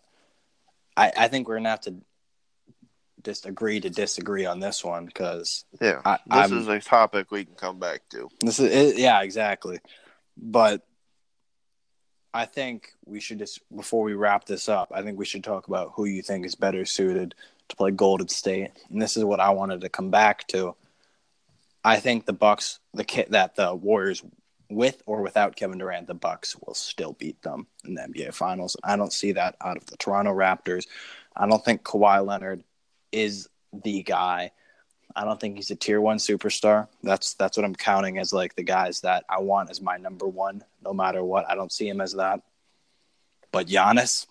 I, I think we're gonna have to just agree to disagree on this one because yeah, I, this I'm, is a topic we can come back to. This is it, yeah, exactly. But I think we should just before we wrap this up, I think we should talk about who you think is better suited to play Golden State, and this is what I wanted to come back to. I think the Bucks, the kit that the Warriors with or without Kevin Durant, the Bucks will still beat them in the NBA Finals. I don't see that out of the Toronto Raptors. I don't think Kawhi Leonard is the guy. I don't think he's a tier one superstar. That's that's what I'm counting as like the guys that I want as my number one, no matter what. I don't see him as that. But Giannis,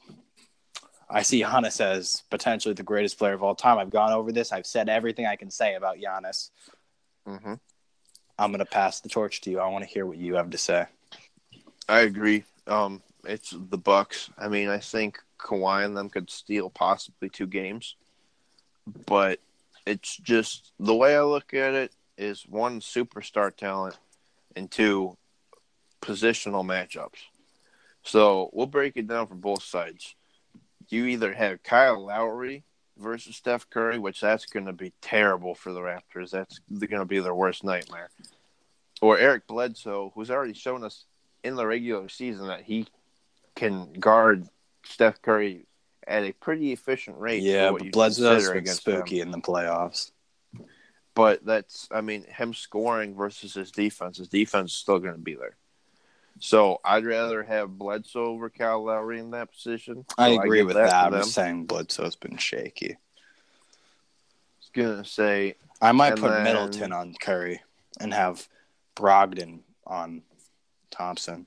I see Giannis as potentially the greatest player of all time. I've gone over this. I've said everything I can say about Giannis. Mm-hmm. I'm going to pass the torch to you. I want to hear what you have to say. I agree. Um, it's the Bucks. I mean, I think Kawhi and them could steal possibly two games, but it's just the way I look at it is one superstar talent and two positional matchups. So we'll break it down for both sides. You either have Kyle Lowry versus Steph Curry, which that's going to be terrible for the Raptors. That's going to be their worst nightmare. Or Eric Bledsoe, who's already shown us in the regular season that he can guard Steph Curry at a pretty efficient rate. Yeah, but Bledsoe's been spooky them. in the playoffs. But that's, I mean, him scoring versus his defense. His defense is still going to be there. So I'd rather have Bledsoe over Cal Lowry in that position. So I agree I with that. that. I'm saying Bledsoe's been shaky. I was gonna say I might put then... Middleton on Curry and have Brogdon on Thompson.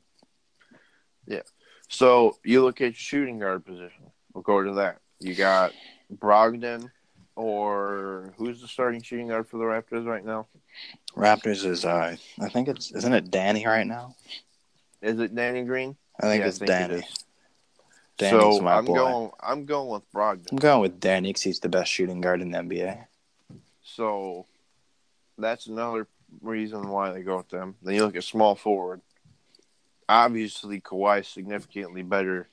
Yeah. So you look at shooting guard position. We'll go to that. You got Brogdon or who's the starting shooting guard for the Raptors right now? Raptors is uh, I think it's isn't it Danny right now? Is it Danny Green? I think yeah, it's I think Danny. It Danny's so I'm boy. going. I'm going with Brogdon. I'm going with Danny because he's the best shooting guard in the NBA. So that's another reason why they go with them. Then you look at small forward. Obviously, Kawhi is significantly better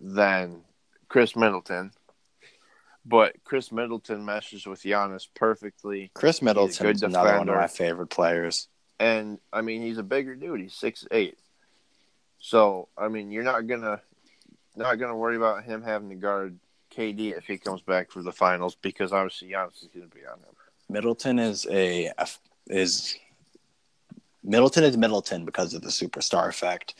than Khris Middleton, but Khris Middleton meshes with Giannis perfectly. Khris Middleton is another one of my favorite players. And I mean, he's a bigger dude. He's six eight. So I mean, you're not gonna not gonna worry about him having to guard KD if he comes back for the finals because obviously Giannis is gonna be on him. Middleton is a is Middleton is Middleton because of the superstar effect.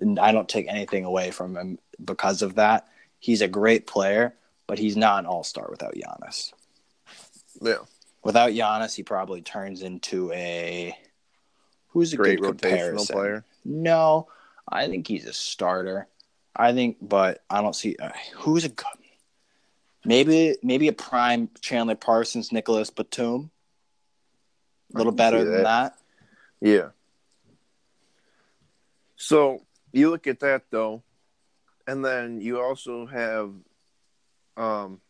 And I don't take anything away from him because of that. He's a great player, but he's not an all star without Giannis. Yeah. Without Giannis, he probably turns into a who's a Great good rotational player. No, I think he's a starter. I think, but I don't see uh, who's a good. Maybe maybe a prime Chandler Parsons, Nicolas Batum. A little better see than that. Yeah. So you look at that though, and then you also have um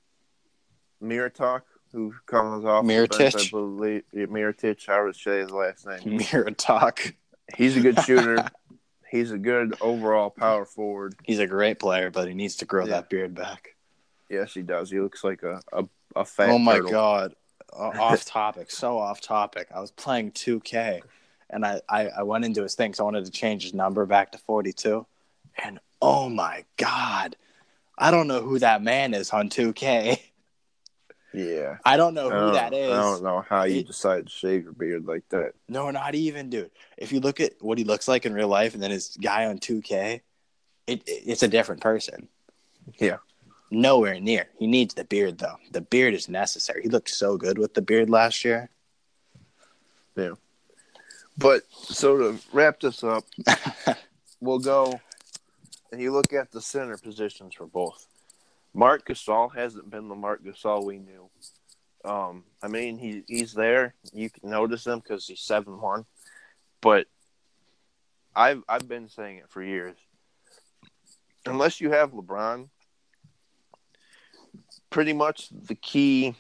Miratok, who comes off the bench, I believe Mirotic, how to say his last name. Mirror talk. He's a good shooter. He's a good overall power forward. He's a great player, but he needs to grow Yeah. that beard back. Yes, he does. He looks like a a, a fat. oh my turtle. god, off topic, so off topic. I was playing 2K, and I, I I went into his thing, so I wanted to change his number back to 42, and oh my god, I don't know who that man is on 2K. Yeah. I don't know who don't, that is. I don't know how you It- decide to shave your beard like that. No, not even, dude. If you look at what he looks like in real life, and then his guy on 2K, it, it it's a different person. Yeah. Nowhere near. He needs the beard though. The beard is necessary. He looked so good with the beard last year. Yeah. But so to wrap this up, we'll go and you look at the center positions for both. Marc Gasol hasn't been the Marc Gasol we knew. Um, I mean, he he's there. You can notice him because he's seven one, but I've I've been saying it for years. Unless you have LeBron, pretty much the key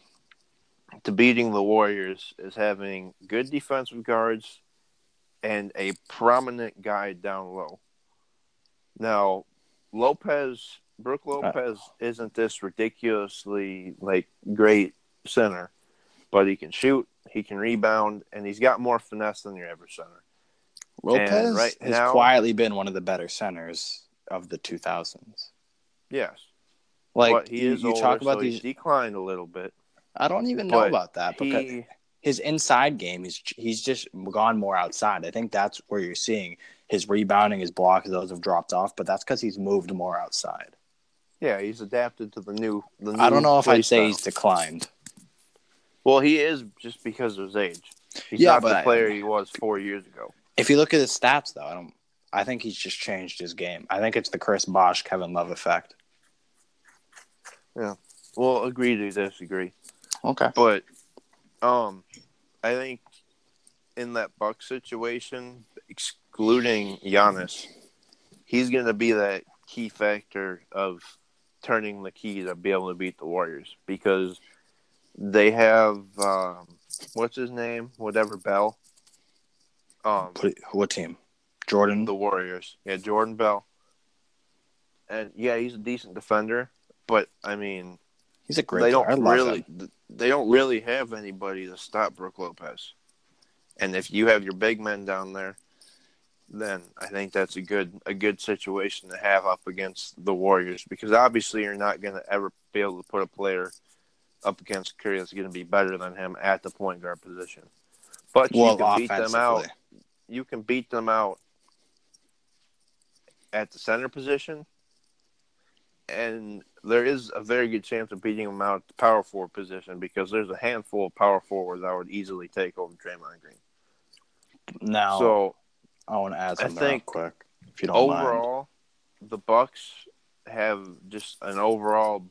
to beating the Warriors is having good defensive guards and a prominent guy down low. Now, Lopez, Brooke uh, Lopez, isn't this ridiculously like great center, but he can shoot, he can rebound, and he's got more finesse than your average center. Lopez right has now- quietly been one of the better centers of the 2000s. Yes, Like but he you, is you older, talk about so these, he's declined a little bit. I don't even know about that because He, his inside game is he's just gone more outside. I think that's where you're seeing his rebounding, his blocks, those have dropped off, but that's because he's moved more outside. yeah, he's adapted to the new. The new I don't know if I'd say style. he's declined. Well, he is just because of his age. He's Yeah, not but the player he was four years ago. If you look at his stats, though, I don't. I think he's just changed his game. I think it's the Chris Bosh, Kevin Love effect. Yeah. Well, agree to disagree. Okay. But um I think in that Buck situation, excluding Giannis, he's gonna be that key factor of turning the key to be able to beat the Warriors because they have um what's his name? Whatever Bell. Um What, team? Jordan. the Warriors. Yeah, Jordan Bell. And yeah, he's a decent defender, but I mean He's a great. they player. don't really him. they don't really have anybody to stop Brooke Lopez. And if you have your big men down there, then I think that's a good a good situation to have up against the Warriors because obviously you're not going to ever be able to put a player up against Curry that's going to be better than him at the point guard position. But Well, you can beat them out. You can beat them out at the center position, and there is a very good chance of beating them out at the power forward position because there's a handful of power forwards that would easily take over Draymond Green. Now, So I want to add something real quick, if you don't mind. overall, the Bucks have just an overall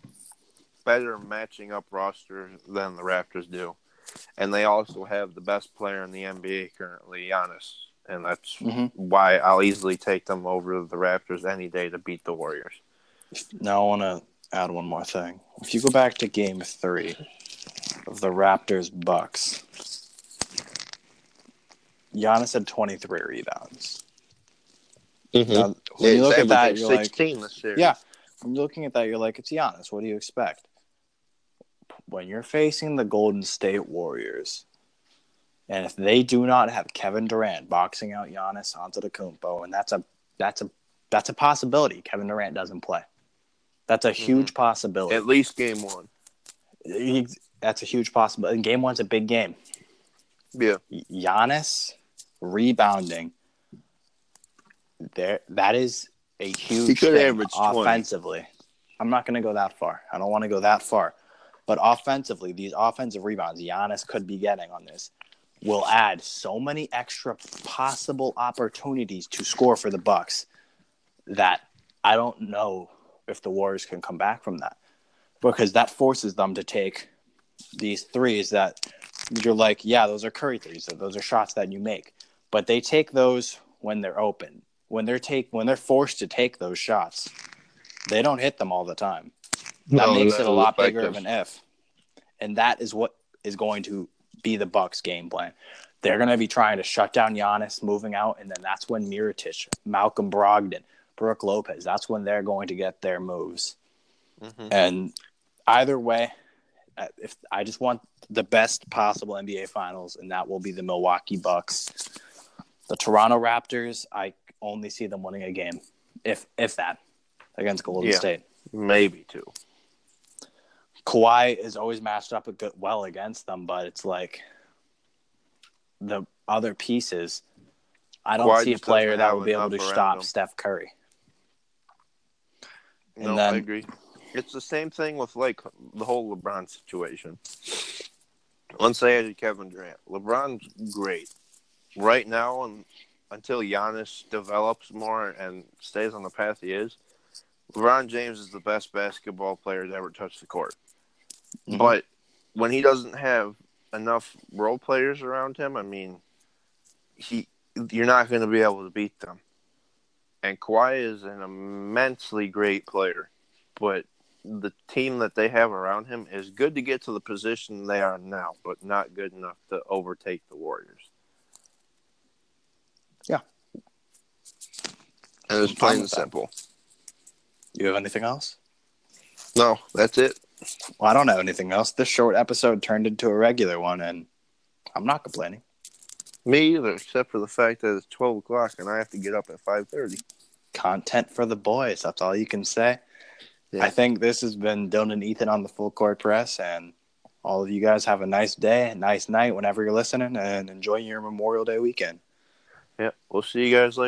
better matching up roster than the Raptors do, and they also have the best player in the NBA currently, Giannis, and that's Mhm. why I'll easily take them over the Raptors any day to beat the Warriors. Now I want to add one more thing. If you go back to Game Three of the Raptors Bucks, Giannis had 23 rebounds. Mm-hmm. Now, when you look at that, you're like, sixteen this year. yeah. When you're looking at that, you're like, it's Giannis. What do you expect? When you're facing the Golden State Warriors, and if they do not have Kevin Durant boxing out Giannis Antetokounmpo, and that's a that's a that's a possibility. Kevin Durant doesn't play. That's a mm-hmm. huge possibility. at least game one. That's a huge possibility. And game one's a big game. Yeah, Giannis rebounding there that is a huge He could average 20. offensively. I'm not going to go that far. I don't want to go that far. But offensively, these offensive rebounds Giannis could be getting on this will add so many extra possible opportunities to score for the Bucks that I don't know if the Warriors can come back from that because that forces them to take these threes that you're like, yeah, those are Curry threes. Those are shots that you make, but they take those when they're open. When they're take when they're forced to take those shots, they don't hit them all the time. That No, makes it a lot bigger of an if, and that is what is going to be the Bucks' game plan. They're going to be trying to shut down Giannis, moving out, and then that's when Miritich, Malcolm Brogdon, Brooke Lopez. That's when they're going to get their moves. Mhm. And either way, uh, if I just want the best possible NBA Finals, and that will be the Milwaukee Bucks. The Toronto Raptors, I only see them winning a game, if if that, against Golden Yeah. State. Maybe two. Kawhi is always matched up a good, well against them, but it's like the other pieces. I don't Kawhi see a player that will be able to stop him. Steph Curry. And No, then- I agree. It's the same thing with like the whole LeBron situation. Let's say Kevin Durant. LeBron's great right now, and until Giannis develops more and stays on the path he is, LeBron James is the best basketball player to ever touch the court. Mhm. But when he doesn't have enough role players around him, I mean, he you're not going to be able to beat them. And Kawhi is an immensely great player, but the team that they have around him is good to get to the position they are now, but not good enough to overtake the Warriors. And it's I'm plain and simple. You have anything else? No, that's it. Well, I don't have anything else. This short episode turned into a regular one, and I'm not complaining. Me either, except for the fact that it's twelve o'clock and I have to get up at five thirty. Content for the boys. That's all you can say. Yeah. I think this has been Dilan and Ethan on the Full Court Press, and all of you guys have a nice day, a nice night whenever you're listening, and enjoy your Memorial Day weekend. Yeah, we'll see you guys later.